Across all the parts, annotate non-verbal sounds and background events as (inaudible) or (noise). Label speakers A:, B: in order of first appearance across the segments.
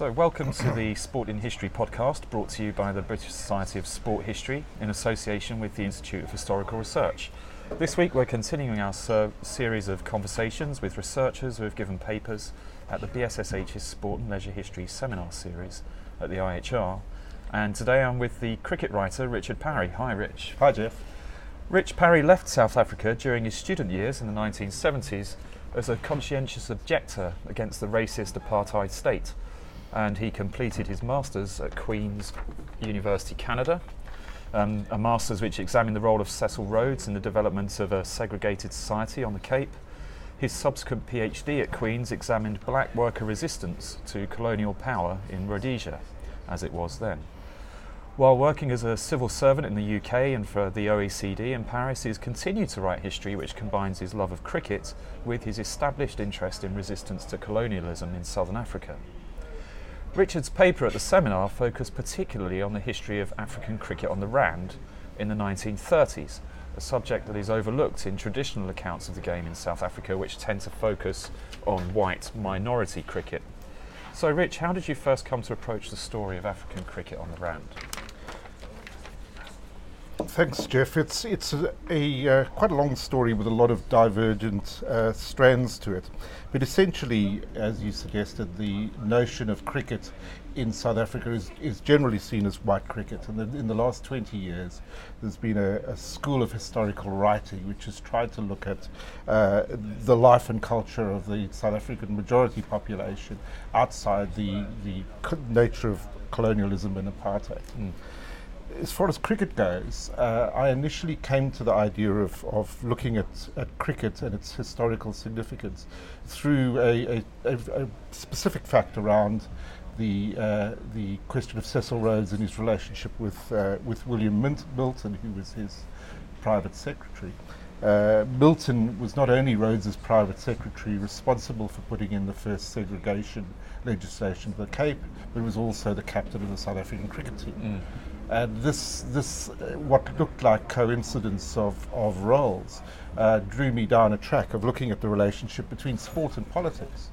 A: So, welcome to the Sport in History podcast brought to you by the British Society of Sport History in association with the Institute of Historical Research. This week we're continuing our ser- series of conversations with researchers who have given papers at the BSSH's Sport and Leisure History Seminar Series at the IHR. And today I'm with the cricket writer Richard Parry. Hi, Rich.
B: Hi, Jeff.
A: Rich Parry left South Africa during his student years in the 1970s as a conscientious objector against the racist apartheid state and he completed his master's at Queen's University Canada, um, a master's which examined the role of Cecil Rhodes in the development of a segregated society on the Cape. His subsequent PhD at Queen's examined black worker resistance to colonial power in Rhodesia, as it was then. While working as a civil servant in the UK and for the OECD in Paris, he has continued to write history which combines his love of cricket with his established interest in resistance to colonialism in southern Africa. Richard's paper at the seminar focused particularly on the history of African cricket on the Rand in the 1930s, a subject that is overlooked in traditional accounts of the game in South Africa, which tend to focus on white minority cricket. So, Rich, how did you first come to approach the story of African cricket on the Rand?
B: Thanks, Jeff. It's it's a, a uh, quite a long story with a lot of divergent uh, strands to it, but essentially, as you suggested, the notion of cricket in South Africa is, is generally seen as white cricket, and in the last 20 years, there's been a, a school of historical writing which has tried to look at uh, the life and culture of the South African majority population outside the the co- nature of colonialism and apartheid. Mm as far as cricket goes, uh, I initially came to the idea of, of looking at, at cricket and its historical significance through a, a, a, specific fact around the uh, the question of Cecil Rhodes and his relationship with uh, with William Mint- Milton, who was his private secretary. Uh, Milton was not only Rhodes's private secretary responsible for putting in the first segregation legislation for the Cape, but was also the captain of the South African cricket team. Mm. And this, this uh, what looked like coincidence of, of roles, uh, drew me down a track of looking at the relationship between sport and politics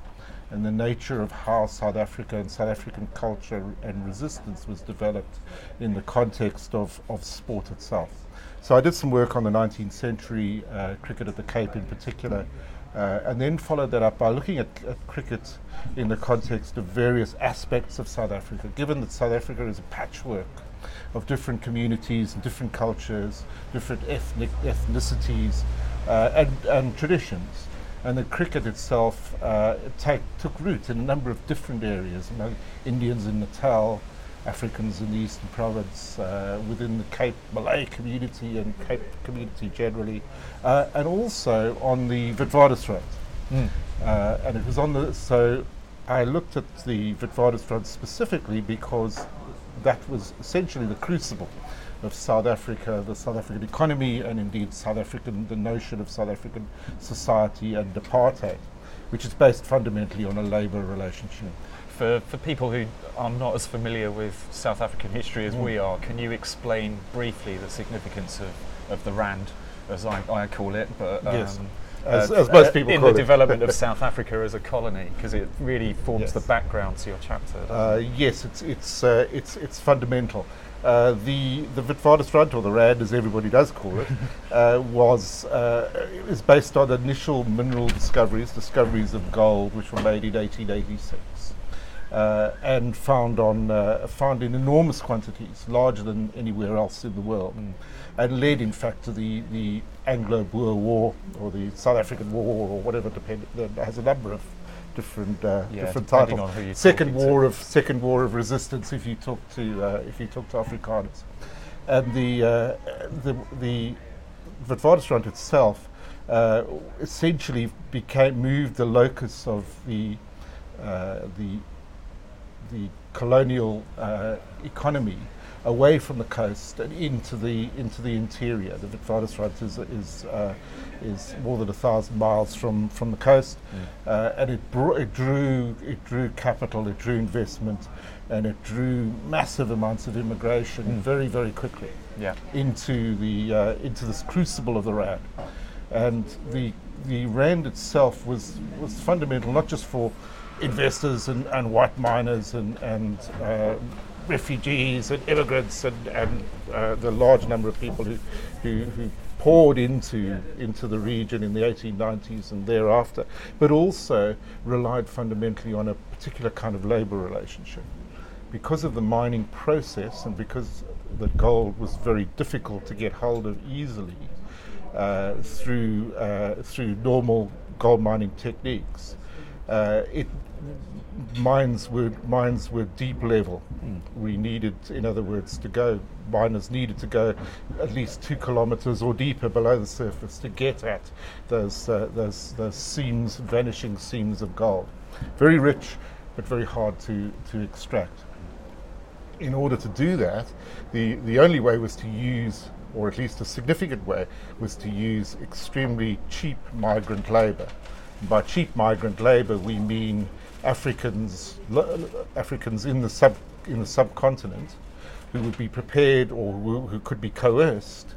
B: and the nature of how South Africa and South African culture and resistance was developed in the context of, of sport itself. So I did some work on the 19th century uh, cricket at the Cape in particular, uh, and then followed that up by looking at, at, cricket in the context of various aspects of South Africa, given that South Africa is a patchwork of different communities and different cultures, different ethnic ethnicities, uh, and, and traditions. And the cricket itself uh, take, took root in a number of different areas. You know, Indians in Natal, Africans in the Eastern Province, uh, within the Cape Malay community and Cape community generally, uh, and also on the Witwatersrand. Mm. Uh, and it was on the so I looked at the Witwatersrand specifically because that was essentially the crucible of South Africa, the South African economy, and indeed South African, the notion of South African society and apartheid, which is based fundamentally on a labour relationship.
A: For, for people who are not as familiar with South African history as mm. we are, can you explain briefly the significance of, of the Rand, as I, I call it?
B: But um, yes as, uh, as most people
A: in the it. development of (laughs) South Africa as a colony, because it really forms yes. the background to your chapter.
B: Uh, yes, it's it's uh, it's it's fundamental. Uh, the the Witwatersrand, or the Rand, as everybody does call it, (laughs) uh, was uh, is based on initial mineral discoveries, discoveries of gold, which were made in 1886. Uh, and found on uh, found in enormous quantities, larger than anywhere else in the world. Mm and led, in fact, to the, the Anglo-Boer War or the South African War or whatever. Depend, that has a number of different uh, yeah, different titles. Second war to. of Second War of Resistance. If you talk to uh, if you talk to Afrikaners, and the uh, the the Witwatersrand itself uh, essentially became moved the locus of the uh, the the colonial uh, economy away from the coast and into the into the interior. The Witwatersrand is is uh, is more than a thousand miles from, from the coast, mm. uh, and it, it drew it drew capital, it drew investment, and it drew massive amounts of immigration mm. very very quickly yeah. into the uh, into this crucible of the Rand, and the the Rand itself was was fundamental not just for investors and, and white miners and, and uh, refugees and immigrants and, and uh, the large number of people who, who, who poured into, into the region in the 1890s and thereafter, but also relied fundamentally on a particular kind of labour relationship. Because of the mining process and because the gold was very difficult to get hold of easily uh, through, uh, through normal gold mining techniques, uh, it mines were mines were deep level. Mm. We needed, in other words, to go. Miners needed to go at least two kilometres or deeper below the surface to get at those uh, those those seams, vanishing seams of gold. Very rich, but very hard to to extract. In order to do that, the the only way was to use or at least a significant way, was to use extremely cheap migrant labour. By cheap migrant labour, we mean Africans, Africans in the sub in the subcontinent, who would be prepared or who, who could be coerced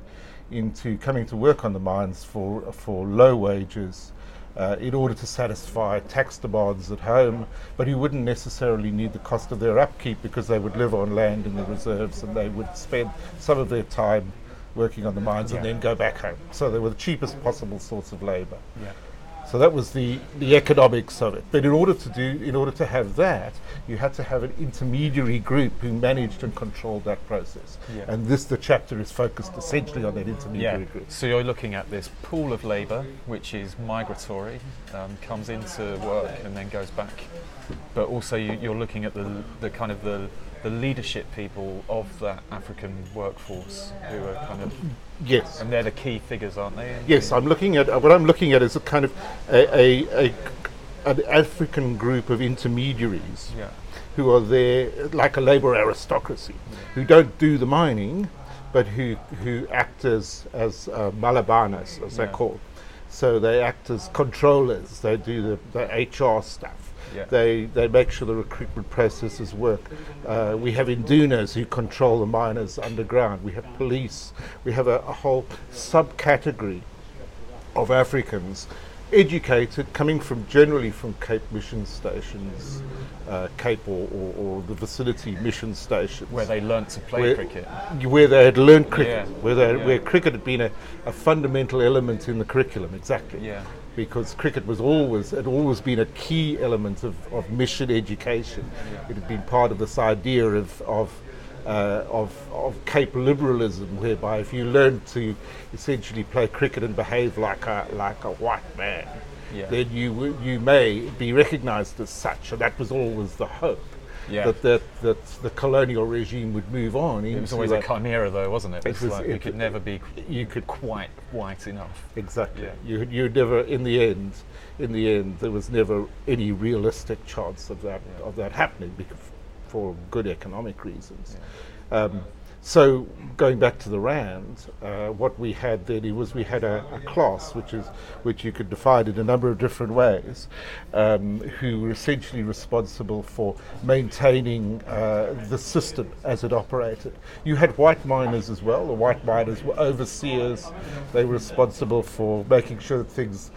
B: into coming to work on the mines for for low wages. Uh, in order to satisfy tax demands at home, but who wouldn't necessarily need the cost of their upkeep because they would live on land in the reserves and they would spend some of their time working on the mines yeah. and then go back home. So they were the cheapest possible source of labour. Yeah. So that was the, the economics of it. But in order to do, in order to have that, you had to have an intermediary group who managed and controlled that process. Yeah. And this, the chapter is focused essentially on that intermediary yeah. group.
A: So you're looking at this pool of labour, which is migratory, um, comes into work and then goes back. But also you, are looking at the, the kind of the the leadership people of that African workforce who are kind of
B: yes,
A: and they're the key figures, aren't they?
B: Yes, I'm looking at what I'm looking at is a kind of a, a, a an African group of intermediaries yeah. who are there like a labour aristocracy, yeah. who don't do the mining, but who who act as as uh, malabanas, as yeah. they're called. So they act as controllers. They do the, the HR stuff yeah. They they make sure the recruitment processes work. Uh, we have indunas who control the miners underground. We have police. We have a, a whole subcategory of Africans educated, coming from generally from Cape mission stations, uh, Cape or, or, or, the vicinity mission stations,
A: where they learnt to play where, cricket,
B: where they had learned cricket, yeah. where they, yeah. where cricket had been a, a, fundamental element in the curriculum. Exactly. Yeah because cricket was always had always been a key element of, of mission education. It had been part of this idea of of, uh, of of Cape liberalism, whereby if you learned to essentially play cricket and behave like a like a white man, yeah. then you you may be recognised as such, and that was always the hope yeah. that, that that the colonial regime would move on.
A: It was always a chimera, though, wasn't it? It's it like you could never be you could quite white enough.
B: Exactly. Yeah. You you never in the end. In the end, there was never any realistic chance of that yeah. of that happening because, for good economic reasons. Um, so going back to the rand, uh, what we had then was we had a, a, class which is which you could divide in a number of different ways, um, who were essentially responsible for maintaining uh, the system as it operated. You had white miners as well. The white miners were overseers. They were responsible for making sure that things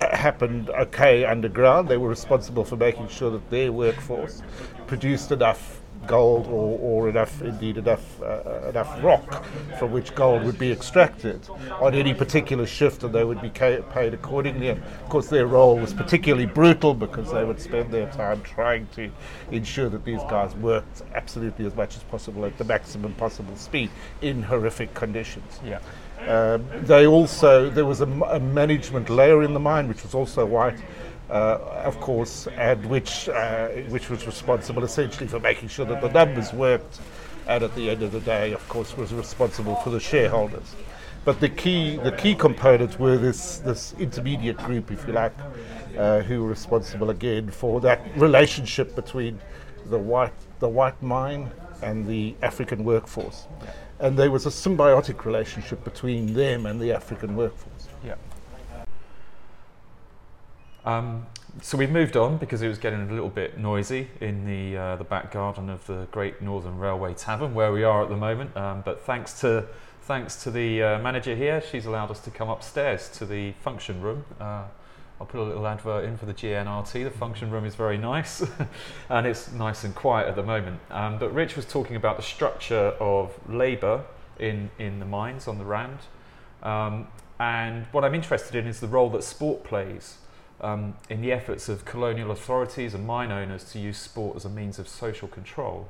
B: happened okay underground. They were responsible for making sure that their workforce produced enough gold or, or enough, indeed enough, uh, enough rock from which gold would be extracted on any particular shift and they would be ca- paid accordingly. And of course, their role was particularly brutal because they would spend their time trying to ensure that these guys worked absolutely as much as possible at the maximum possible speed in horrific conditions. Yeah. Um, they also, there was a, a management layer in the mine which was also white of course, and which uh, which was responsible essentially for making sure that the numbers worked, and at the end of the day, of course, was responsible for the shareholders. But the key the key components were this this intermediate group, if you like, uh, who were responsible again for that relationship between the white the white mine and the African workforce, and there was a symbiotic relationship between them and the African workforce.
A: Yeah. Um, so we've moved on because it was getting a little bit noisy in the uh, the back garden of the Great Northern Railway Tavern where we are at the moment. Um, but thanks to thanks to the uh, manager here, she's allowed us to come upstairs to the function room, uh, I'll put a little advert in for the GNRT. The function room is very nice, (laughs) and it's nice and quiet at the moment. Um, but Rich was talking about the structure of labour in in the mines on the Rand, um, and what I'm interested in is the role that sport plays um, in the efforts of colonial authorities and mine owners to use sport as a means of social control.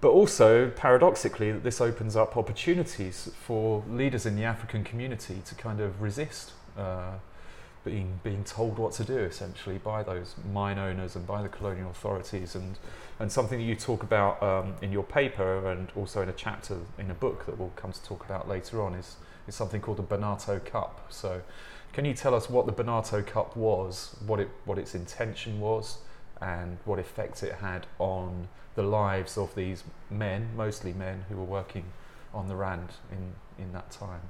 A: But also, paradoxically, that this opens up opportunities for leaders in the African community to kind of resist uh, being being told what to do, essentially, by those mine owners and by the colonial authorities. And and something that you talk about um, in your paper and also in a chapter in a book that we'll come to talk about later on is is something called the Barnato Cup. So, can you tell us what the Barnato Cup was, what it what its intention was, and what effect it had on the lives of these men, mostly men, who were working on the Rand in, in that time?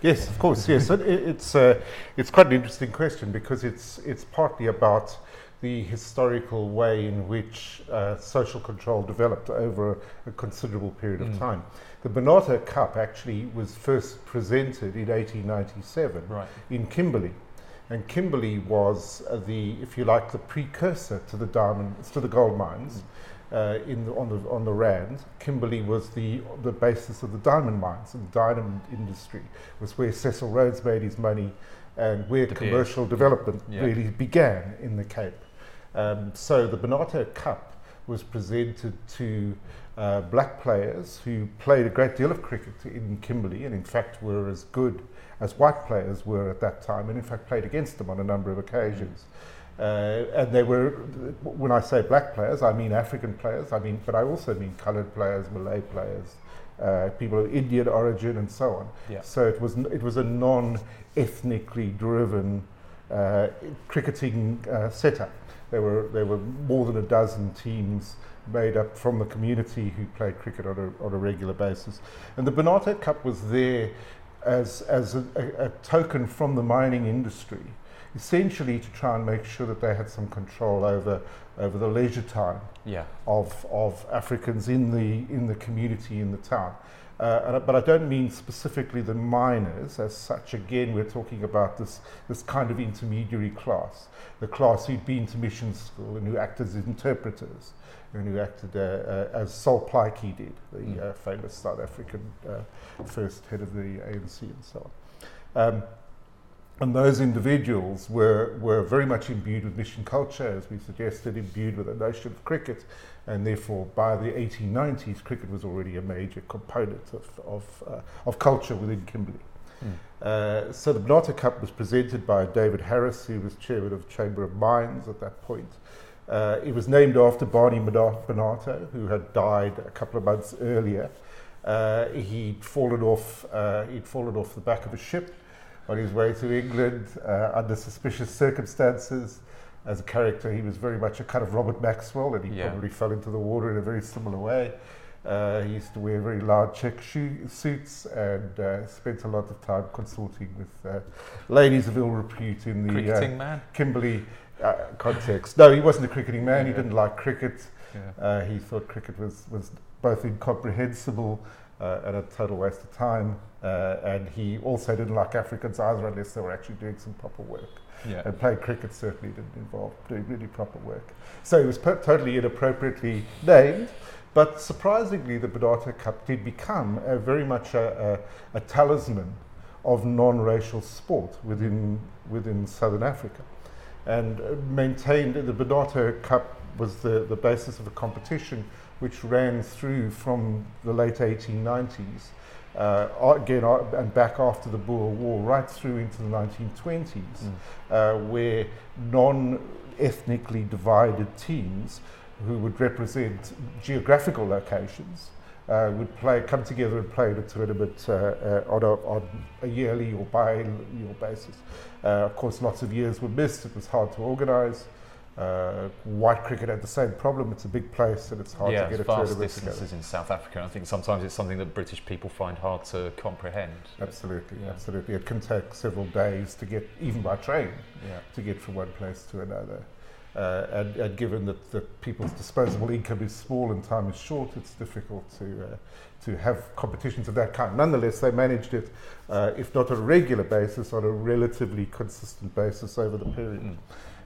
B: Yes, of course. Yes, it, it's uh, it's quite an interesting question because it's it's partly about the historical way in which uh, social control developed over a, considerable period of mm. time. The Barnato Cup actually was first presented in 1897
A: right.
B: in Kimberley. And Kimberley was uh, the, if you like, the precursor to the diamond, to the gold mines. Mm uh, in the, on the on the Rand. Kimberley was the the basis of the diamond mines and the diamond industry was where Cecil Rhodes made his money and where the commercial development yeah. really began in the Cape. Um, so the Barnato Cup was presented to uh, black players who played a great deal of cricket in Kimberley and in fact were as good as white players were at that time and in fact played against them on a number of occasions. Uh, and they were, when I say black players, I mean African players, I mean, but I also mean coloured players, Malay players, uh, people of Indian origin, and so on.
A: Yeah.
B: So it was it was a non-ethnically driven uh, cricketing uh, setup. There were there were more than a dozen teams made up from the community who played cricket on a, on a regular basis, and the Barnato Cup was there as as a, a, a token from the mining industry essentially to try and make sure that they had some control over over the leisure time
A: yeah.
B: of of Africans in the in the community in the town. Uh, but I don't mean specifically the miners as such. Again, we're talking about this this kind of intermediary class, the class who'd been to mission school and who acted as interpreters and who acted uh, uh, as Sol Plaatje did, the mm. famous South African uh, first head of the ANC and so on. Um, and those individuals were, were very much imbued with mission culture, as we suggested, imbued with a notion of cricket, and therefore by the 1890s, cricket was already a major component of, of, uh, of culture within Kimberley. Mm. Uh, so the Barnato Cup was presented by David Harris, who was chairman of Chamber of Mines at that point. Uh, it was named after Barney Barnato, who had died a couple of months earlier. Uh, he'd fallen off. Uh, he'd fallen off the back of a ship on his way to England uh, under suspicious circumstances. As a character, he was very much a kind of Robert Maxwell, and he yeah. probably fell into the water in a very similar way. Uh, he used to wear very large check shoe suits and uh, spent a lot of time consorting with uh, ladies of ill repute in the
A: cricketing man.
B: Kimberley uh, context. No, he wasn't a cricketing man. Yeah. He didn't like cricket. Yeah. Uh, he thought cricket was, was both incomprehensible uh, and a total waste of time. Uh, and he also didn't like Africans either unless they were actually doing some proper work.
A: Yeah.
B: And playing cricket certainly didn't involve doing really proper work. So it was per- totally inappropriately named. But surprisingly, the Barnato Cup did become a very much a, a, a talisman of non-racial sport within within Southern Africa, and uh, maintained the Barnato Cup was the, the basis of a competition which ran through from the late 1890s, uh, again, uh, and back after the Boer War, right through into the 1920s, mm. uh, where non ethnically divided teams who would represent geographical locations. Uh, would play, come together and play in a tournament uh, uh, on, a, on, a, yearly or biannual basis. of course, lots of years were missed. It was hard to organise. Uh, white cricket had the same problem. It's a big place and it's hard
A: yeah,
B: to get
A: a
B: vast
A: distances in South Africa. I think sometimes it's something that British people find hard to comprehend.
B: Absolutely, yeah. absolutely. It can take several days to get, even by train,
A: yeah.
B: to get from one place to another. Uh, and, and, given that, that, people's disposable income is small and time is short, it's difficult to, uh, to have competitions of that kind. Nonetheless, they managed it, uh, if not on a regular basis, on a relatively consistent basis over the period. Mm.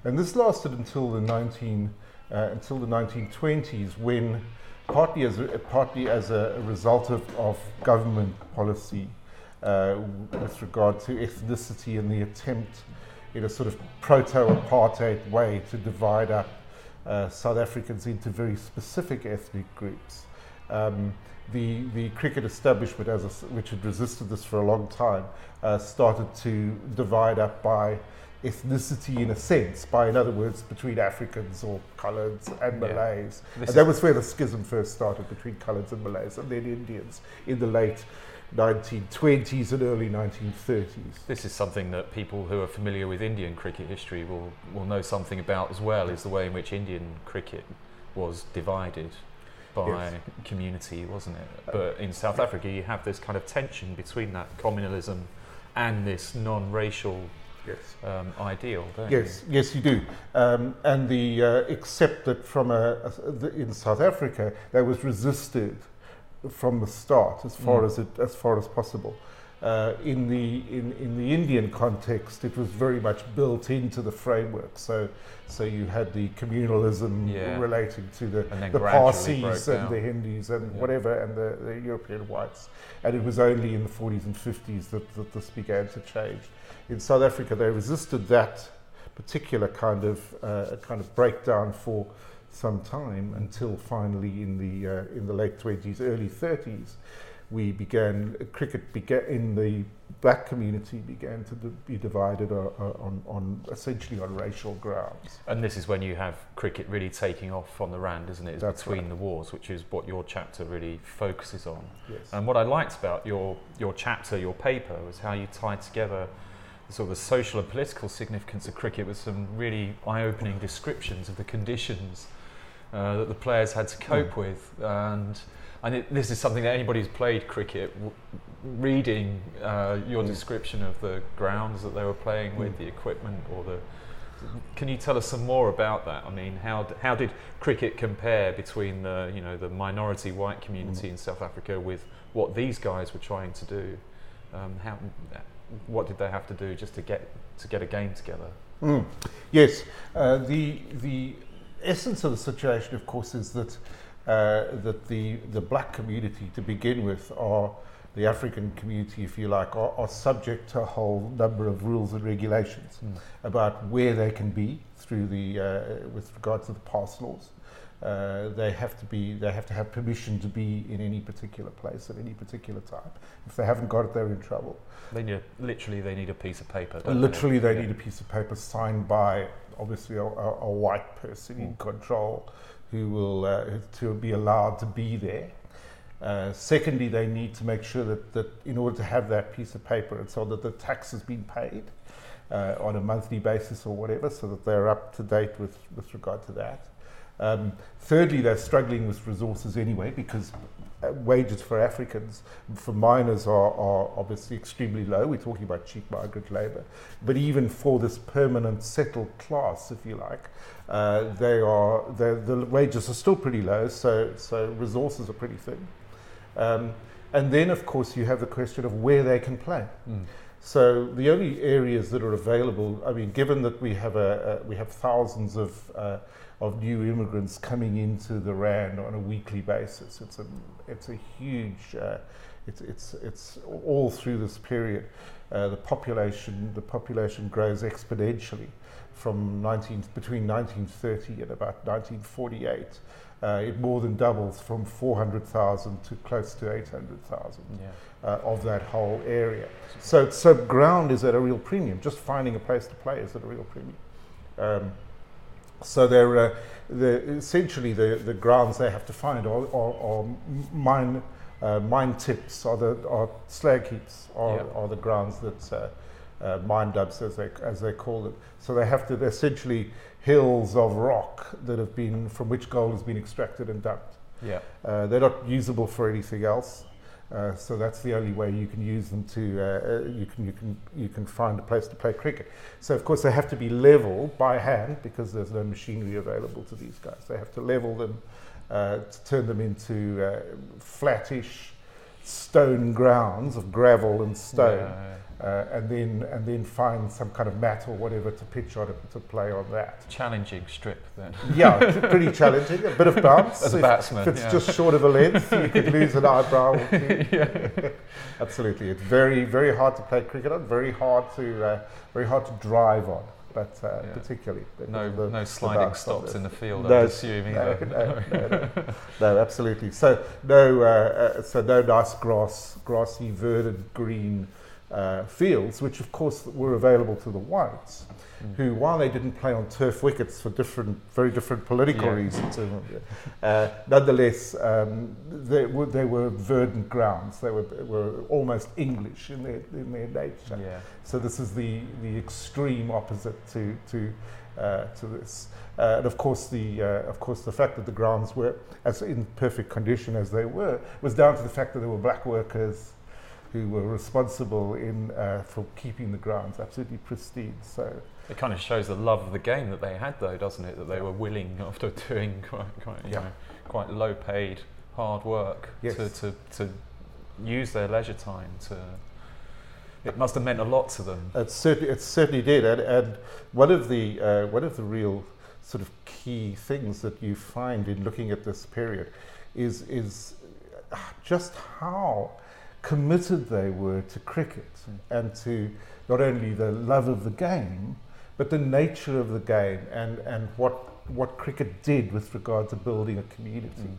B: And this lasted until the 19, uh, until the 1920s, when partly as a, partly as a result of, of government policy uh, with regard to ethnicity and the attempt in a sort of proto-apartheid way to divide up uh, South Africans into very specific ethnic groups. Um, the, the cricket establishment, a, which had resisted this for a long time, uh, started to divide up by ethnicity in a sense, by in other words, between Africans or Coloureds and yeah. Malays. and that was where the schism first started between Coloureds and Malays, and then Indians in the late 1920s and early 1930s.
A: This is something that people who are familiar with Indian cricket history will, will know something about as well, is the way in which Indian cricket was divided by yes. community, wasn't it? But in South Africa, you have this kind of tension between that communalism and this non-racial yes. um, ideal.
B: yes, you? yes, you do. Um, and the uh, except that from a, a the, in South Africa, that was resisted from the start as far mm. as it as far as possible. Uh, in the in, in the Indian context, it was very much built into the framework. So so you had the communalism yeah. relating to the, the Parsis and the Hindus and yeah. whatever and the, the, European whites. And it was only in the 40s and 50s that, that this began to change. In South Africa, they resisted that particular kind of uh, kind of breakdown for some time until finally in the uh, in the late 20s, early 30s, we began cricket began in the black community began to be divided uh, uh, on, on essentially on racial grounds.
A: And this is when you have cricket really taking off on the Rand, isn't it? Between right. the wars, which is what your chapter really focuses on.
B: Yes.
A: And what I liked about your your chapter, your paper, was how you tied together sort of the social and political significance of cricket with some really eye-opening descriptions of the conditions uh, that the players had to cope mm. with. And, and it, this is something that anybody who's played cricket, w- reading uh, your mm. description of the grounds that they were playing with, mm. the equipment, or the. Can you tell us some more about that? I mean, how, d- how did cricket compare between the, you know, the minority white community in South Africa with what these guys were trying to do? Um, how, what did they have to do just to get to get a game together?
B: Mm. Yes, uh, the the essence of the situation, of course, is that uh, that the the black community, to begin with, or the African community, if you like, are, are subject to a whole number of rules and regulations mm. about where they can be through the uh, with regard to the pass laws. Uh, they have to be they have to have permission to be in any particular place at any particular time. If they haven't got it, they're in trouble.
A: They need a, literally they need a piece of paper.
B: literally, they, they yeah. need a piece of paper signed by obviously a, a, a white person mm. in control who will uh, to be allowed to be there. Uh, secondly, they need to make sure that, that in order to have that piece of paper, and so that the tax has been paid uh, on a monthly basis or whatever, so that they're up to date with, with regard to that. Um, thirdly, they're struggling with resources anyway because wages for Africans, for miners, are, are obviously extremely low. We're talking about cheap migrant labor. But even for this permanent settled class, if you like, uh, they are, the wages are still pretty low, so, so resources are pretty thin. Um, and then, of course, you have the question of where they can play. Mm. So the only areas that are available, I mean, given that we have a, a we have thousands of uh, of new immigrants coming into the RAND on a weekly basis. It's a, it's a huge, uh, it's, it's, it's all through this period. Uh, the population, the population grows exponentially from 19, between 1930 and about 1948. Uh, it more than doubles from 400,000 to close to 800,000 yeah. uh, of that whole area. So, so ground is at a real premium. Just finding a place to play is at a real premium. Um, so they're, uh, the, essentially the, the grounds they have to find are, are, are mine, uh, mine tips, or the are slag heaps, are, yep. are the grounds that uh, uh, mine dubs, as they, as they call them. So they have to, they're essentially hills of rock that have been, from which gold has been extracted and dumped.
A: Yeah.
B: Uh, they're not usable for anything else. Uh, so that's the only way you can use them to uh, uh, you can you can you can find a place to play cricket. So of course they have to be level by hand because there's no machinery available to these guys. They have to level them uh, to turn them into uh, flattish stone grounds of gravel and stone.
A: Yeah,
B: Uh, and then and then find some kind of mat or whatever to pitch on it to play on that.
A: Challenging strip then. (laughs)
B: Yeah, t- pretty challenging. A bit of bounce. (laughs)
A: As a
B: if,
A: batsman,
B: if it's
A: yeah.
B: just short of a length, you could lose an eyebrow or. (laughs) Absolutely, it's very very hard to play cricket on. Very hard to uh, very hard to drive on, but uh,
A: Yeah.
B: particularly
A: No,
B: the,
A: no sliding stops in the field,
B: No,
A: I assume
B: no,
A: either.
B: no, no, no. No, absolutely. So no, uh, uh, so no nice grass, grassy, verdant, green uh, fields, which of course were available to the whites,
A: Mm.
B: who, while they didn't play on turf wickets for different, very different political
A: Yeah.
B: reasons, uh, nonetheless, um, they, were, they were verdant grounds. They were, were almost English in their, in their nature.
A: Yeah.
B: So this is the, the extreme opposite to to uh, to this, uh, and of course the uh, of course the fact that the grounds were as in perfect condition as they were was down to the fact that there were black workers who were responsible in uh, for keeping the grounds absolutely pristine. So
A: It kind of shows the love of the game that they had, though, doesn't it? That they
B: Yeah.
A: were willing, (laughs) after doing quite, quite, you
B: Yeah.
A: know, quite low-paid, hard work,
B: Yes.
A: to, to, to use their leisure time to. It must have meant a lot to them.
B: it certainly it certainly did, and, and one of the uh, one of the real sort of key things that you find in looking at this period is is just how committed they were to cricket and to not only the love of the game, but the nature of the game and, and what what cricket did with regard to building a community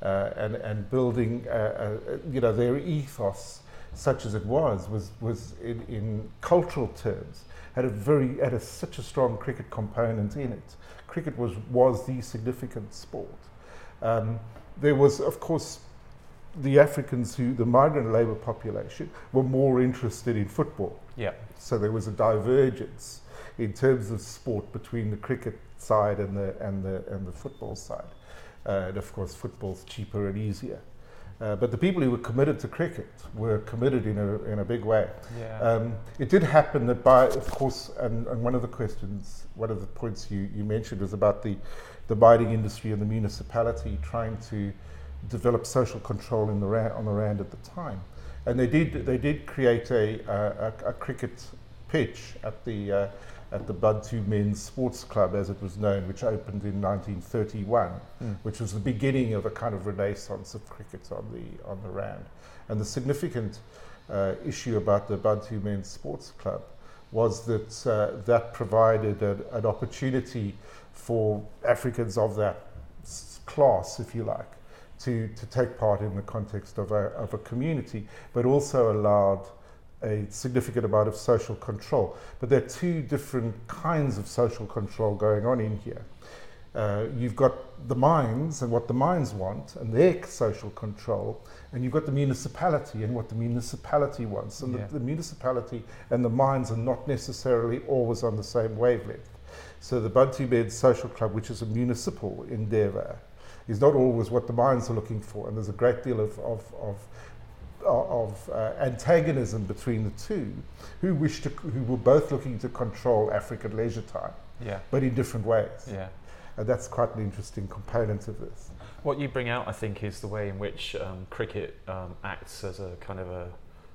A: Mm.
B: uh, and and building uh, uh, you know their ethos such as it was was was in, in cultural terms had a very had a, such a strong cricket component in it. Cricket was was the significant sport. Um, there was of course the Africans who the migrant labour population were more interested in football.
A: Yeah.
B: So there was a divergence in terms of sport between the cricket side and the and the and the football side. Uh, and of course, football's cheaper and easier. Uh, but the people who were committed to cricket were committed in a in a big way.
A: Yeah.
B: Um, it did happen that by, of course, and, and one of the questions, one of the points you, you mentioned was about the, the mining industry and the municipality trying to develop social control in the ra- on the Rand at the time. And they did, they did create a, uh, a, a cricket pitch at the, uh, at the Bantu Men's Sports Club, as it was known, which opened in 1931
A: Mm.
B: which was the beginning of a kind of renaissance of cricket on the on the Rand. And the significant uh, issue about the Bantu Men's Sports Club was that uh, that provided a, an opportunity for Africans of that class, if you like, to, to take part in the context of a, of a community, but also allowed a significant amount of social control. But there are two different kinds of social control going on in here. Uh, you've got the mines and what the mines want and their social control, and you've got the municipality and what the municipality wants. And
A: Yeah.
B: the, the municipality and the mines are not necessarily always on the same wavelength. So the Bantu Bed Social Club, which is a municipal endeavour, is not always what the mines are looking for, and there's a great deal of, of, of of uh, antagonism between the two, who wish to, who were both looking to control African leisure time,
A: yeah.
B: but in different ways.
A: Yeah.
B: And that's quite an interesting component of this.
A: What you bring out, I think, is the way in which um, cricket um, acts as a kind of a,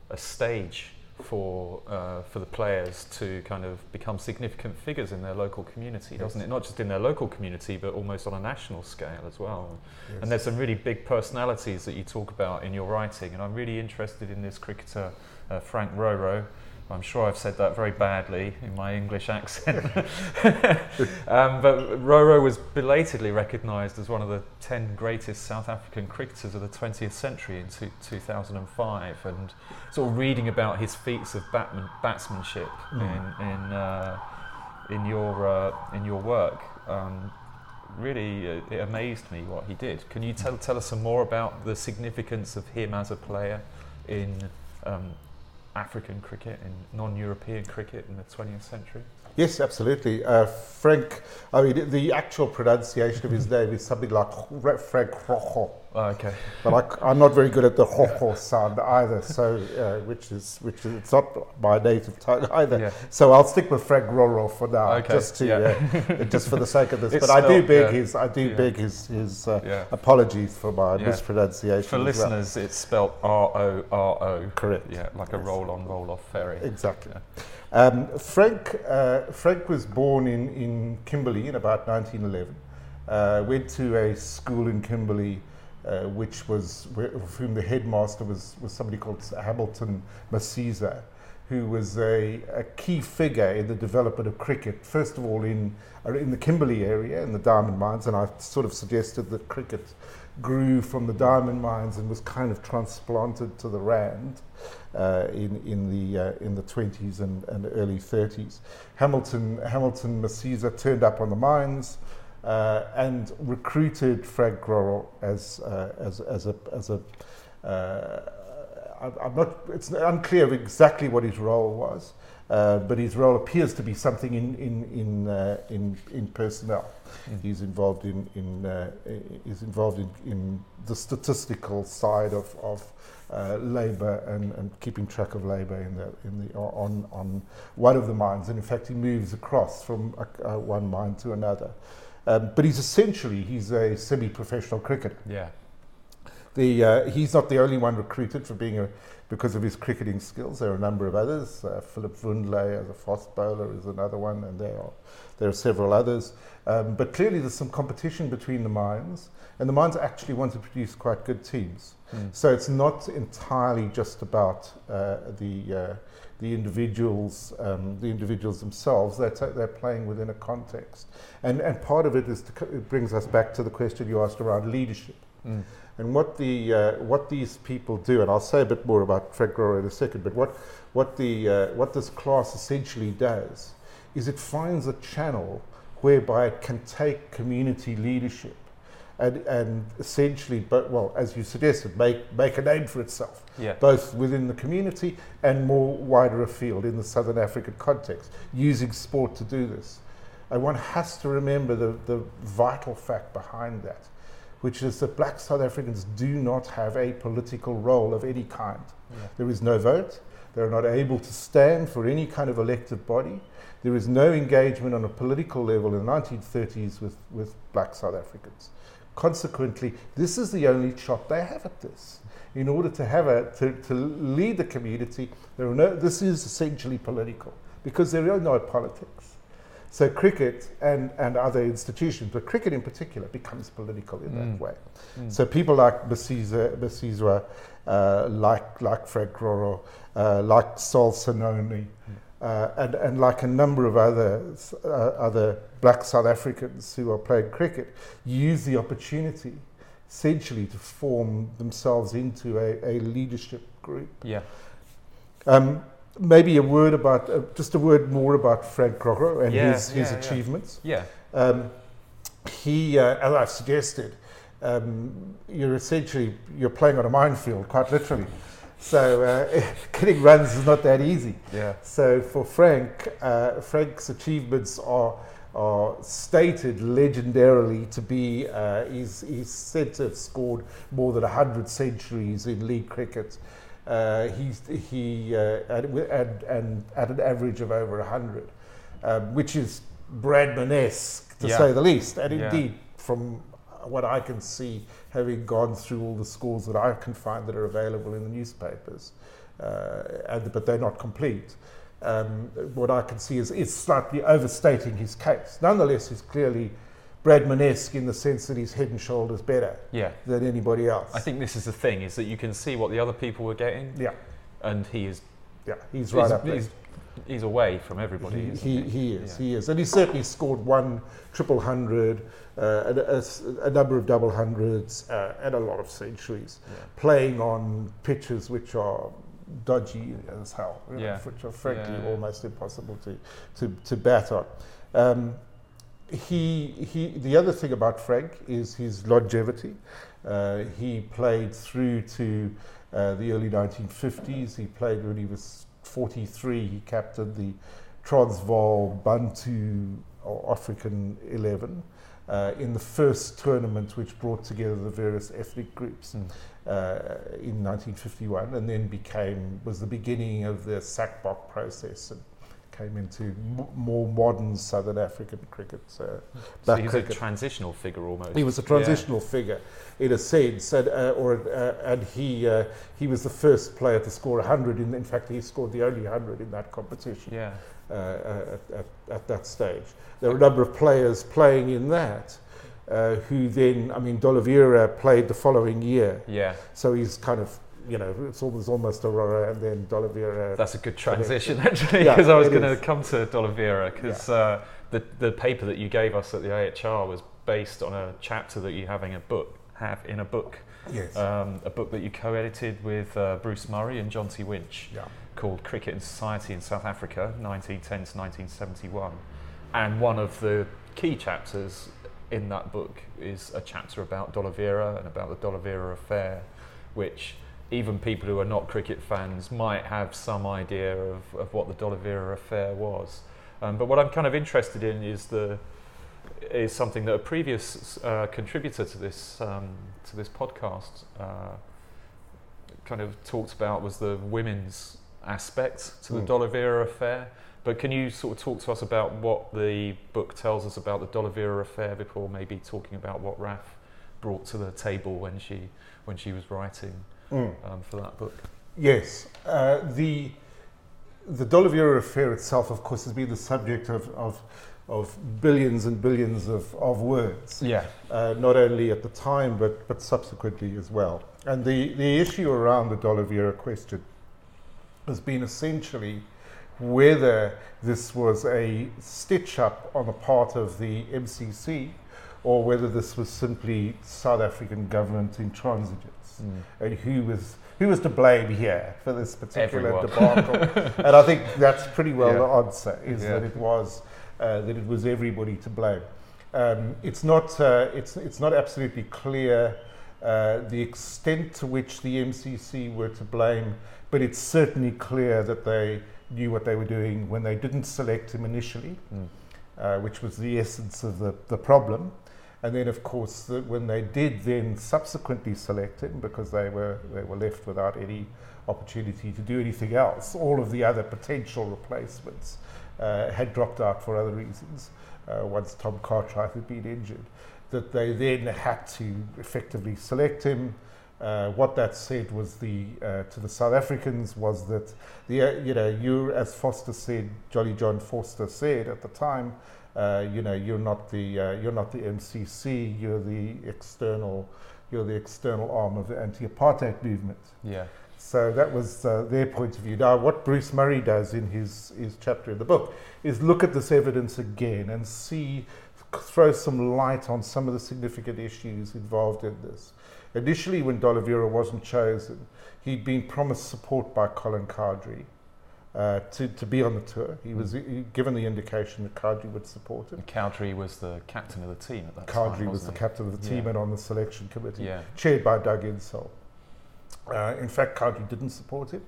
A: a stage for uh, for the players to kind of become significant figures in their local community, doesn't it? Not just in their local community, but almost on a national scale as well.
B: Yes.
A: And there's some really big personalities that you talk about in your writing, and I'm really interested in this cricketer, uh, Frank Roro. I'm sure I've said that very badly in my English accent. (laughs) (laughs) um, but Roro was belatedly recognised as one of the 10 greatest South African cricketers of the 20th century in two, 2005. And sort of reading about his feats of batman, batsmanship
B: Mm.
A: in, in, uh, in, your, uh, in your work. Um, really uh, it amazed me what he did. Can you tell, tell us some more about the significance of him as a player in um, African cricket, and non-European cricket in the 20th century?
B: Yes, absolutely. Uh, Frank, I mean, the actual pronunciation of his (laughs) name is something like Ra- Frank Rojo.
A: Oh, okay.
B: but I, am not very good at the ho ho sound either. So, uh, which is which is it's not my native tongue (laughs) either.
A: Yeah.
B: So I'll stick with Frank Roro for now,
A: Okay,
B: just to
A: yeah.
B: uh, (laughs) just for the sake of this.
A: It's
B: but I do beg
A: yeah.
B: his I do beg his his uh, apologies for my mispronunciation.
A: For
B: as well.
A: listeners, it's spelled R O R O.
B: Correct.
A: Yeah, like a roll on, roll off ferry.
B: Exactly. Um, Frank, uh, Frank was born in, in Kimberley in about 1911. Uh, went to a school in Kimberley, uh, which was of whom the headmaster was, was somebody called Hamilton Masiza, who was a, a key figure in the development of cricket. First of all, in uh, in the Kimberley area, in the diamond mines, and I sort of suggested that cricket grew from the diamond mines and was kind of transplanted to the Rand uh, in in the uh, in the 20s and, and early 30s. Hamilton Hamilton Masiza turned up on the mines uh, and recruited Frank Grorel as uh, as as a as a uh, I'm- I'm not. It's unclear of exactly what his role was, uh, but his role appears to be something in in in uh, in, in personnel.
A: Mm.
B: He's involved in in uh, is involved in, in the statistical side of of uh, labour and, and keeping track of labour in the in the on on one of the mines. And in fact, he moves across from uh, uh, one mine to another. Um, but he's essentially he's a semi-professional cricketer.
A: Yeah.
B: The, uh, he's not the only one recruited for being a, because of his cricketing skills. There are a number of others. Uh, Philip Wundley as a fast bowler is another one, and there are, there are several others. Um, but clearly, there's some competition between the mines, and the mines actually want to produce quite good teams.
A: Mm.
B: So it's not entirely just about uh, the uh, the individuals, um, the individuals themselves. They're, ta- they're playing within a context, and and part of it is to, co- it brings us back to the question you asked around leadership.
A: Mm.
B: And what the uh, what these people do, and I'll say a bit more about Frank Grower in a second, but what what the uh, what this class essentially does is it finds a channel whereby it can take community leadership and and essentially, but well, as you suggested, make make a name for itself
A: Yeah.
B: both within the community and more wider afield in the Southern African context, using sport to do this. And one has to remember the, the vital fact behind that, which is that black South Africans do not have a political role of any kind.
A: Yeah.
B: There is no vote. They're not able to stand for any kind of elected body. There is no engagement on a political level in the 1930s with, with black South Africans. Consequently, this is the only shot they have at this. In order to have a to, to lead the community, there are no. This is essentially political because there are no politics. So cricket and, and other institutions, but cricket in particular, becomes political in
A: Mm.
B: that way.
A: Mm.
B: So people like Basizwa, uh, like like Frank Roro, uh, like Sol Sanoni, uh, and and like a number of other uh, other black South Africans who are playing cricket, use the opportunity essentially to form themselves into a, a leadership group.
A: yeah.
B: Um, maybe a word about uh, just a word more about Frank Roro and
A: Yeah,
B: his his
A: yeah, yeah.
B: achievements.
A: Yeah.
B: Um, he, uh, as I've suggested, um, you're essentially you're playing on a minefield, quite literally. So uh, (laughs) getting runs is not that easy.
A: Yeah.
B: So for Frank, uh, Frank's achievements are are stated legendarily to be uh, he's, he's said to have scored more than 100 centuries in league cricket. Uh, he's, he uh, at, and at an average of over 100, um, which is Bradman-esque to
A: Yeah.
B: say the least. And
A: Yeah.
B: indeed, from what I can see, having gone through all the scores that I can find that are available in the newspapers, uh, and, but they're not complete. Um, what I can see is it's slightly overstating his case. Nonetheless, he's clearly Bradman-esque in the sense that he's head and shoulders better
A: Yeah.
B: than anybody else.
A: I think this is the thing is that you can see what the other people were getting,
B: Yeah,
A: and he is
B: yeah, he's right
A: he's,
B: up there.
A: he's, he's away from everybody.
B: He,
A: isn't
B: he, he is,
A: Yeah.
B: he is. And he certainly scored one triple hundred, uh, a, a a number of double hundreds, uh, and a lot of centuries,
A: Yeah.
B: playing on pitches which are dodgy as hell, you know, which are frankly
A: Yeah.
B: almost impossible to, to, to bat on. Um, he, he, the other thing about Frank is his longevity. Uh, he played through to uh, the early 1950s. He played when he was 43. He captained the Transvaal Bantu or African 11 uh, in the first tournament which brought together the various ethnic groups
A: Mm.
B: uh, in 1951 and then became was the beginning of the SACBOC process and came into m- more modern Southern African cricket. Uh,
A: So
B: black
A: he's
B: cricket.
A: a transitional figure almost.
B: He was a transitional figure, in a sense, and, uh, or, uh, and he, uh, he was the first player to score 100. In, in fact, he scored the only 100 in that competition
A: Yeah.
B: Uh, at, at, at that stage. There were a number of players playing in that uh, who then, I mean, D'Oliveira played the following year,
A: Yeah.
B: so he's kind of, you know, it's almost, almost Aurora and then D'Oliveira.
A: That's a good transition, actually,
B: Yeah,
A: because I was going to come to D'Oliveira, because uh, the, the paper that you gave us at the IHR was based on a chapter that you have in a book, have in a book,
B: yes.
A: um, a book that you co-edited with uh, Bruce Murray and Jonty Winch,
B: yeah.
A: Called Cricket and Society in South Africa, 1910 to 1971. And one of the key chapters in that book is a chapter about D'Oliveira and about the D'Oliveira affair, which even people who are not cricket fans might have some idea of, of what the D'Oliveira affair was. Um, but what I'm kind of interested in is the is something that a previous uh, contributor to this um, to this podcast uh, kind of talked about was the women's aspect to the
B: Mm.
A: Affair. But can you sort of talk to us about what the book tells us about the D'Oliveira affair before maybe talking about what Raf brought to the table when she when she was writing
B: Mm.
A: um, for that book?
B: Yes, uh, the the D'Oliveira affair itself, of course, has been the subject of of, of billions and billions of, of words,
A: Yeah.
B: uh, not only at the time but but subsequently as well. And the, the issue around the D'Oliveira question has been essentially whether this was a stitch up on the part of the MCC or whether this was simply South African government intransigence and who was who was to blame here for this particular
A: Everyone.
B: debacle. (laughs) and I think that's pretty well
A: Yeah.
B: the answer is
A: Yeah.
B: that it was uh, that it was everybody to blame. Um, it's not uh, it's it's not absolutely clear uh, the extent to which the MCC were to blame, but it's certainly clear that they knew what they were doing when they didn't select him initially,
A: Mm.
B: uh, which was the essence of the, the problem. And then, of course, the, when they did then subsequently select him, because they were they were left without any opportunity to do anything else, all of the other potential replacements uh, had dropped out for other reasons. Uh, once Tom Cartwright had been injured, that they then had to effectively select him. Uh, what that said was the uh, to the South Africans was that the uh, you know you as Vorster said, Jolly John Vorster said at the time, uh, you know you're not the uh, you're not the MCC, you're the external you're the external arm of the anti-apartheid movement.
A: Yeah.
B: So that was uh, their point of view. Now, what Bruce Murray does in his, his chapter in the book is look at this evidence again and see, throw some light on some of the significant issues involved in this. Initially, when D'Oliveira wasn't chosen, he'd been promised support by Colin Cowdrey uh, to, to be on the tour. He was he, given the indication that Cowdrey would support him.
A: Cowdrey was the captain of the team at that time.
B: Cowdrey was the captain of the team
A: Yeah.
B: and on the selection committee?
A: Yeah.
B: chaired by Doug Insole. Uh, in fact, Cowdrey didn't support him.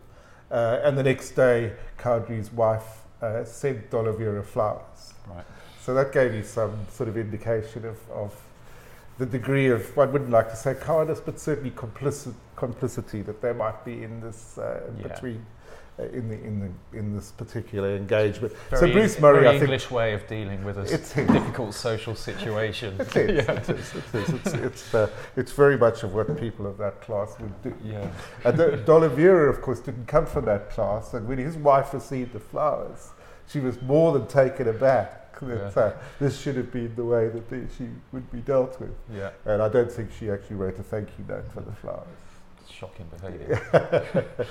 B: Uh, and the next day, Cowdrey's wife uh, sent D'Oliveira flowers.
A: Right.
B: So that gave you some sort of indication of, of the degree of, I wouldn't like to say cowardice, but certainly complicit, complicity that there might be in this, uh,
A: Yeah.
B: between, uh, in, the, in, the, in this particular engagement.
A: Very,
B: so Bruce Murray,
A: very
B: I think,
A: English way of dealing with a
B: It's-
A: difficult social situation. (laughs)
B: it is,
A: yeah.
B: it is, it is. It's, it's, uh, it's very much of what people of that class would do.
A: Yeah.
B: And D'Oliveira, of course, didn't come from that class. And when his wife received the flowers, she was more than taken aback that (laughs)
A: Yeah.
B: uh, this should have been the way that the, she would be dealt with.
A: Yeah.
B: And I don't think she actually wrote a thank you note for the flowers.
A: Shocking behaviour. (laughs)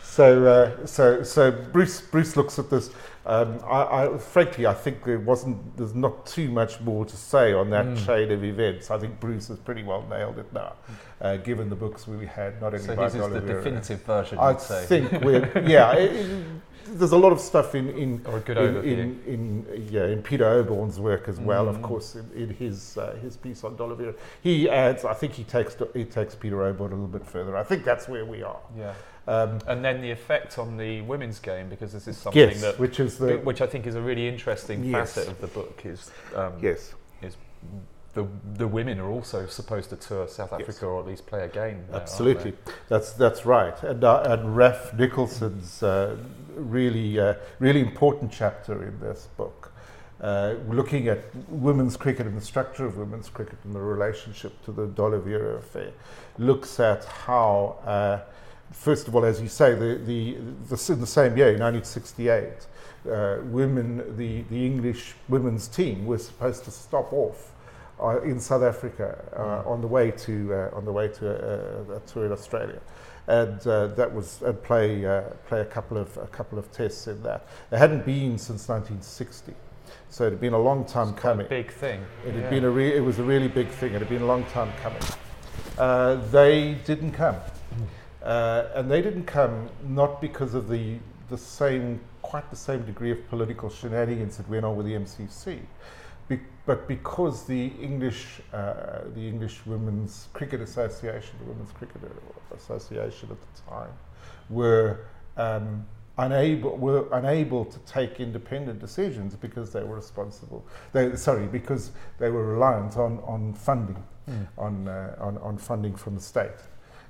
B: So, uh, so, so Bruce, Bruce looks at this. Um, I, I, frankly, I think there wasn't, there's not too much more to say on that
A: Mm.
B: chain of events. I think Bruce has pretty well nailed it now, uh, given the books we had, not only
A: So
B: by
A: his is the definitive version,
B: I
A: I'd say.
B: think we're yeah. (laughs) It, it- there's a lot of stuff in in
A: Or a good
B: in, in, in yeah in Peter Oborne's work as well. Of
A: Mm.
B: course, in, in his uh, his piece on D'Oliveira, he adds. I think he takes he takes Peter Oborne a little bit further. I think that's where we are.
A: yeah.
B: Um,
A: and then the effect on the women's game, because this is something
B: yes,
A: that,
B: which is the
A: which I think is a really interesting
B: Yes.
A: facet of the book, is um,
B: yes.
A: is the the women are also supposed to tour South
B: Yes.
A: Africa or at least play a game. there,
B: Absolutely, that's that's right. And uh, and Raf Nicholson's uh, really uh, really important chapter in this book, uh, looking at women's cricket and the structure of women's cricket and the relationship to the D'Oliveira affair, looks at how. Uh, First of all, as you say, the, the, the, in the same year, 1968, uh, women, the, the English women's team was supposed to stop off uh, in South Africa uh,
A: Mm.
B: on the way to uh, on the way to uh, a tour in Australia, and uh, that was and play uh, play a couple of a couple of tests in that. It hadn't been since 1960, so it had been a long time
A: It's
B: coming.
A: big thing.
B: It had been a re- it was a really big thing. It had been a long time coming. Uh, they didn't come, uh, and they didn't come not because of the the same quite the same degree of political shenanigans that went on with the MCC, be- but because the English uh, the English Women's Cricket Association, the Women's Cricket Association at the time, were um, unable were unable to take independent decisions because they were responsible. They sorry because they were reliant on on funding,
A: Mm.
B: on uh, on on funding from the state,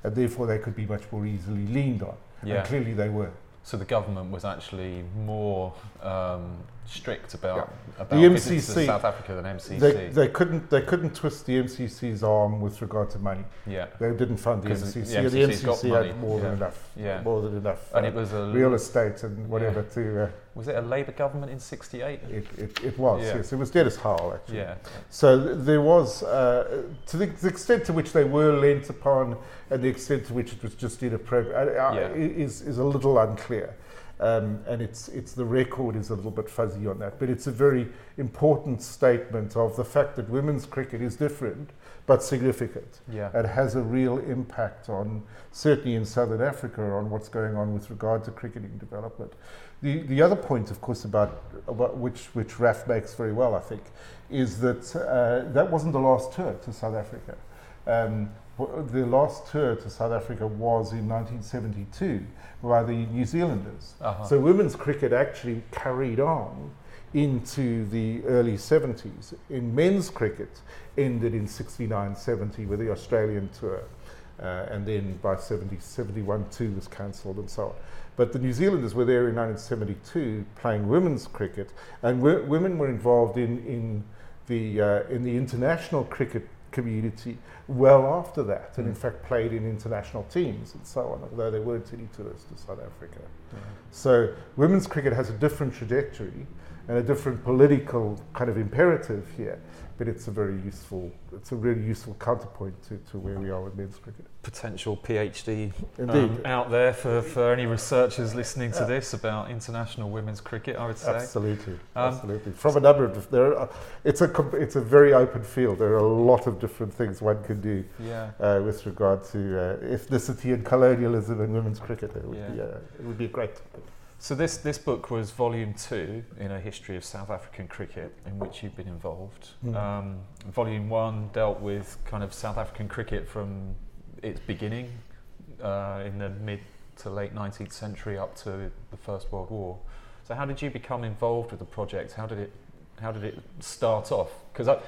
B: and therefore they could be much more easily leaned on.
A: Yeah.
B: And clearly they were.
A: So the government was actually more um, strict about about
B: The
A: visits to
B: MCC
A: South Africa than MCC.
B: They, they couldn't they couldn't twist the MCC's arm with regard to money.
A: yeah,
B: They didn't fund the
A: the
B: MCC. The
A: got
B: MCC
A: money,
B: had more than enough.
A: Yeah.
B: More than enough.
A: and
B: uh,
A: it was a
B: real estate and whatever to. Uh,
A: was it a Labour government in '68?
B: it, it, it was
A: Yeah.
B: yes. It was Denis Howell actually.
A: Yeah,
B: So th- there was, uh, to the, the extent to which they were lent upon, and the extent to which it was just inappropriate, uh, uh,
A: Yeah.
B: is is a little unclear, um, and it's it's the record is a little bit fuzzy on that. But it's a very important statement of the fact that women's cricket is different but significant.
A: yeah,
B: It has a real impact on, certainly in Southern Africa, on what's going on with regard to cricketing development. The, the other point, of course, about, about which, which Raf makes very well, I think, is that uh, that wasn't the last tour to South Africa. Um, the last tour to South Africa was in 1972 by the New Zealanders.
A: uh-huh.
B: So women's cricket actually carried on into the early 70s. In men's cricket, ended in 69 70 with the Australian tour. Uh, and then by 70, 71, 2 was cancelled and so on. But the New Zealanders were there in 1972 playing women's cricket, and wo- women were involved in, in, the, uh, in the international cricket community well after that, and in
A: Mm.
B: fact played in international teams and so on, although they weren't any tours to South Africa.
A: Yeah.
B: So women's cricket has a different trajectory and a different political kind of imperative here, but it's a very useful, it's a really useful counterpoint to, to where we are with men's cricket.
A: Potential PhD um, out there for, for any researchers listening to
B: Yeah.
A: this about international women's cricket. I would say.
B: Absolutely,
A: Um,
B: absolutely. From a number of there, are, it's a it's a very open field. There are a lot of different things one can do
A: Yeah.
B: uh, with regard to uh, ethnicity and colonialism in women's cricket. It would
A: Yeah.
B: be uh, it would be a great.
A: So this this book was volume two in a history of South African cricket, in which you've been involved.
B: Mm.
A: Um, volume one dealt with kind of South African cricket from its beginning uh, in the mid to late 19th century up to the First World War. So how did you become involved with the project? How did it how did it start off? Because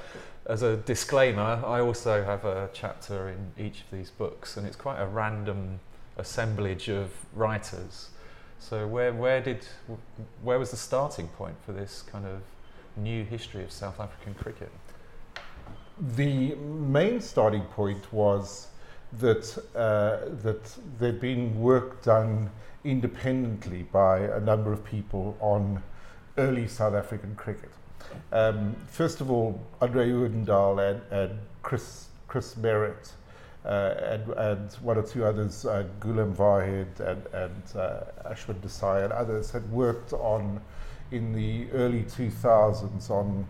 A: as a disclaimer, I also have a chapter in each of these books, and it's quite a random assemblage of writers. So where where did where was the starting point for this kind of new history of South African cricket?
B: The main starting point was that uh, that there'd been work done independently by a number of people on early South African cricket. Um, first of all, Andre Odendaal and, and Chris Chris Merrett uh, and, and one or two others, uh, Goolam Vahed and, and uh, Ashwin Desai and others had worked on in the early 2000s on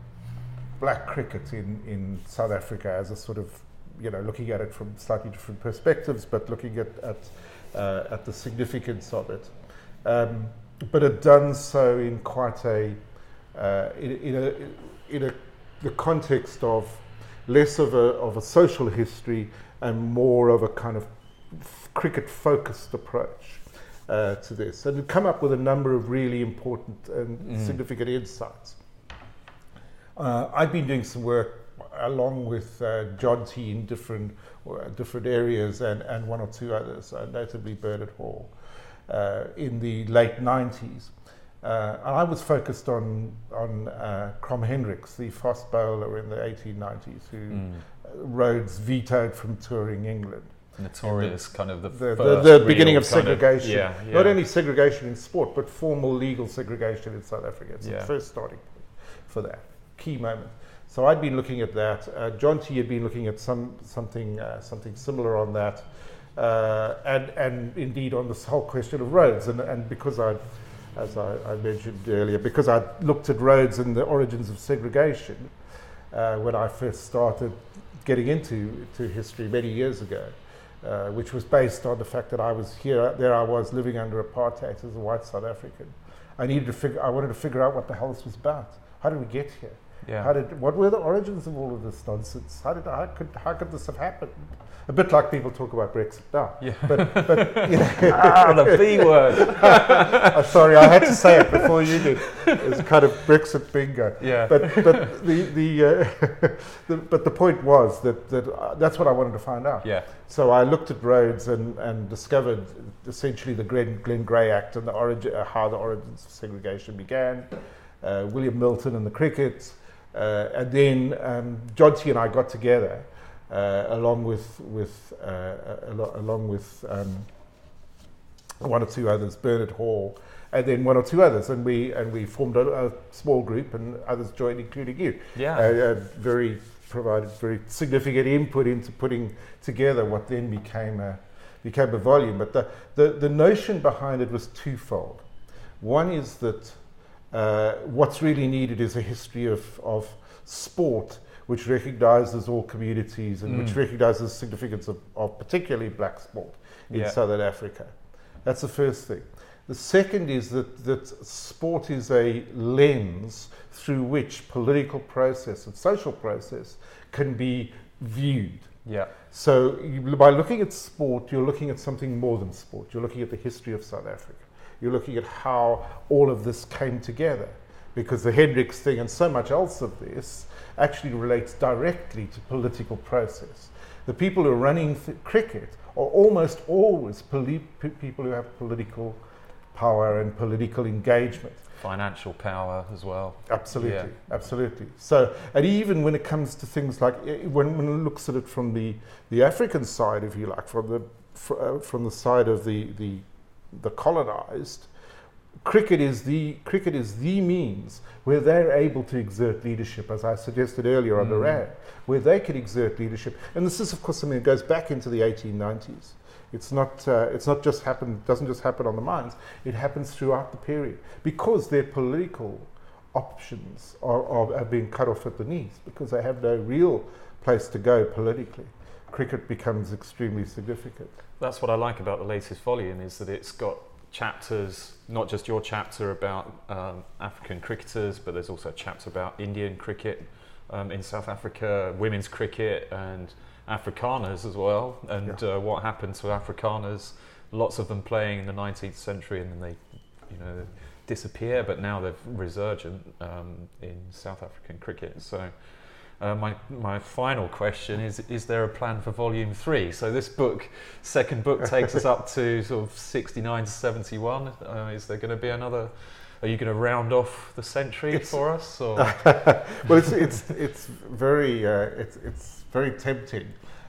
B: black cricket in, in South Africa as a sort of, you know, looking at it from slightly different perspectives, but looking at, at, uh, at the significance of it. Um, but had done so in quite a, uh, in, in, a, in a, the context of less of a, of a social history and more of a kind of cricket focused approach. uh, to this and come up with a number of really important and
A: Mm.
B: significant insights. Uh, I've been doing some work along with uh, Jonty in different uh, different areas and, and one or two others, uh, notably Bernard Hall, uh, in the late 90s. Uh, and I was focused on on uh, Krom Hendricks, the fast bowler in the 1890s, who
A: Mm.
B: Rhodes vetoed from touring England.
A: Notorious, kind of the
B: The, the,
A: first
B: the beginning of segregation.
A: yeah, yeah.
B: Not only segregation in sport, but formal legal segregation in South Africa. It's
A: Yeah.
B: the first starting point for that key moment. So I'd been looking at that. Uh, Jonty had been looking at some something uh, something similar on that, uh, and and indeed on this whole question of Rhodes. And and because I, as I, I mentioned earlier, because I looked at Rhodes and the origins of segregation uh, when I first started getting into to history many years ago, uh, which was based on the fact that I was here, there I was living under apartheid as a white South African. I needed to figure, I wanted to figure out what the hell this was about. How did we get here?
A: Yeah.
B: How did, what were the origins of all of this nonsense? How did, how could, how could this have happened? A bit like people talk about Brexit now.
A: Yeah.
B: But, but you know, (laughs)
A: ah, the B word. (laughs)
B: I'm sorry, I had to say it before you did. It's kind of Brexit bingo.
A: Yeah.
B: But but the the, uh, (laughs) the but the point was that that uh, that's what I wanted to find out.
A: yeah.
B: So I looked at Rhodes and, and discovered essentially the Glen, Glen Grey Act and the origin, uh, how the origins of segregation began, uh, William Milton and the cricket, uh, and then um, Jonty and I got together uh, along with with uh, along with um, one or two others, Bernard Hall, and then one or two others, and we and we formed a, a small group, and others joined, including you
A: Yeah.
B: uh, uh, very provided very significant input into putting together what then became a became a volume. But the, the, the notion behind it was twofold. One is that uh, what's really needed is a history of, of sport which recognizes all communities and which
A: Mm.
B: recognizes the significance of, of particularly black sport in
A: Yeah.
B: Southern Africa. That's the first thing. The second is that, that sport is a lens through which political process and social process can be viewed.
A: Yeah.
B: So, you, by looking at sport, you're looking at something more than sport. You're looking at the history of South Africa. You're looking at how all of this came together. Because the Hendricks thing and so much else of this actually relates directly to political process. The people who are running th- cricket are almost always poli- pe- people who have political power and political engagement.
A: Financial power as well.
B: Absolutely,
A: Yeah.
B: absolutely. So, and even when it comes to things like eh, when when it looks at it from the the African side, if you like, from the fr- uh, from the side of the the the colonized, cricket is the cricket is the means where they're able to exert leadership, as I suggested earlier on the
A: Mm.
B: Where they can exert leadership. And this is, of course, something that goes back into the 1890s. It's not, uh, it's not just happen, doesn't just happen on the mines, it happens throughout the period because their political options are, are, are being cut off at the knees because they have no real place to go politically. Cricket becomes extremely significant.
A: That's what I like about the latest volume is that it's got chapters, not just your chapter about um, African cricketers, but there's also a chapter about Indian cricket um, in South Africa, women's cricket, and Afrikaners as well, and uh, what happened to Afrikaners. Lots of them playing in the 19th century, and then they, you know, disappear. But now they're resurgent um, in South African cricket. So. Uh, my my final question is: Is there a plan for volume three? So this book, second book, takes us up to (laughs) sort of sixty nine to seventy one. Uh, is there going to be another? Are you going to round off the century
B: It's-
A: for us? Or (laughs)
B: well, it's it's it's very uh, it's it's very tempting.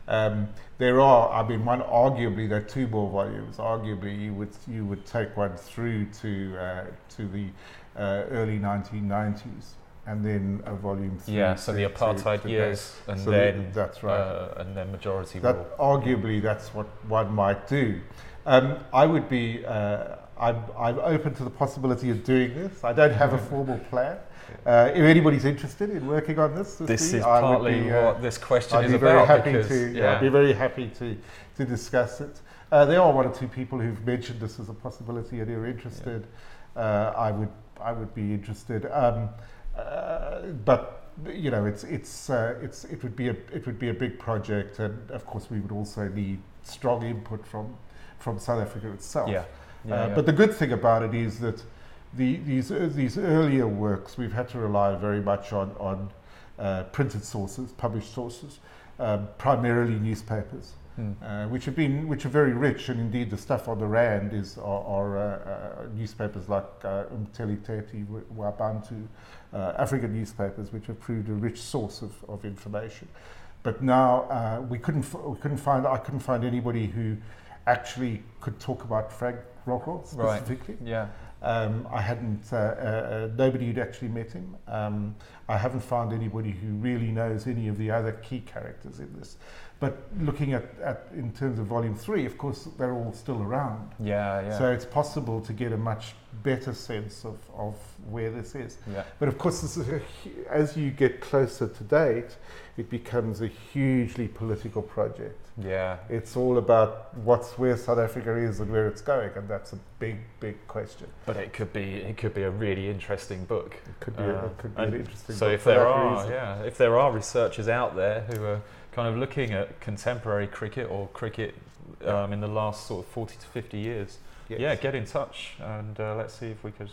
B: Um, there are, I mean, one arguably there are two more volumes. Arguably, you would you would take one through to uh, to the uh, early 1990s, and then a volume three.
A: yeah, so the apartheid years, and
B: So
A: then
B: that's right.
A: uh, and then majority
B: that
A: rule.
B: arguably that's what one might do. Um, I would be. Uh, I'm, I'm open to the possibility of doing this. I don't have a formal plan. Uh, if anybody's interested in working on this,
A: This
B: me,
A: is
B: I
A: partly
B: be, uh,
A: what this question
B: I'd
A: is
B: be very
A: about.
B: happy
A: because,
B: to.
A: yeah,
B: I'd be very happy to to discuss it. Uh, there are one or two people who've mentioned this as a possibility and who are interested. Uh, I would I would be interested. Um, but you know, it's it's uh, it's it would be a it would be a big project, and of course we would also need strong input from from South Africa itself.
A: yeah, Yeah,
B: Uh,
A: yeah.
B: But the good thing about it is that the, these uh, these earlier works we've had to rely very much on on uh, printed sources, published sources, um, primarily newspapers.
A: Mm.
B: Uh, which have been which are very rich, and indeed the stuff on the rand is are, are uh, uh, newspapers like uh, Umteteli wa Bantu, uh, African newspapers, which have proved a rich source of, of information. But now uh, we couldn't f- we couldn't find I couldn't find anybody who actually could talk about Frank Rockwell
A: Right.
B: specifically.
A: Yeah.
B: Um, I hadn't, uh, uh, nobody who'd actually met him. Um, I haven't found anybody who really knows any of the other key characters in this. But looking at, at in terms of volume three, of course, they're all still around.
A: Yeah, yeah.
B: So it's possible to get a much better sense of, of where this is.
A: yeah.
B: But of course, this is a, as you get closer to date, it becomes a hugely political project.
A: Yeah.
B: It's all about what's where South Africa is and where it's going, and that's a big, big question.
A: But it could be it could be a really interesting book.
B: It could be,
A: Uh,
B: a, it could be an
A: and
B: interesting.
A: So
B: book
A: if there are,
B: reason.
A: yeah, if there are researchers out there who are kind of looking at contemporary cricket or cricket um, in the last sort of 40 to 50 years,
B: Yes.
A: yeah, get in touch and uh, let's see if we could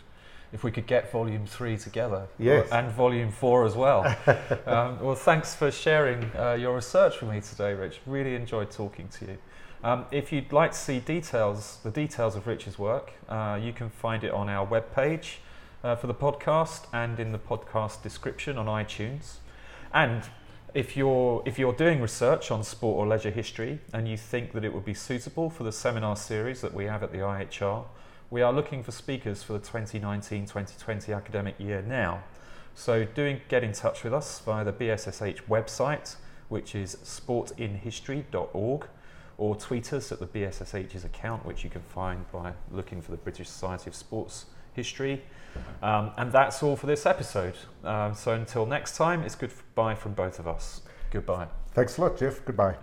A: if we could get volume three together
B: Yes.
A: and volume four as well. (laughs) um, well, thanks for sharing uh, your research with me today, Rich. Really enjoyed talking to you. Um, if you'd like to see details, the details of Rich's work, uh, you can find it on our webpage uh, for the podcast and in the podcast description on iTunes. And if you're if you're doing research on sport or leisure history and you think that it would be suitable for the seminar series that we have at the IHR, we are looking for speakers for the 2019-2020 academic year now. So do get in touch with us via the BSSH website, which is sportinhistory.org, or tweet us at the BSSH's account, which you can find by looking for the British Society of Sports History. Um, and that's all for this episode. Um, so until next time, it's goodbye from both of us. Goodbye.
B: Thanks a lot, Jeff. Goodbye.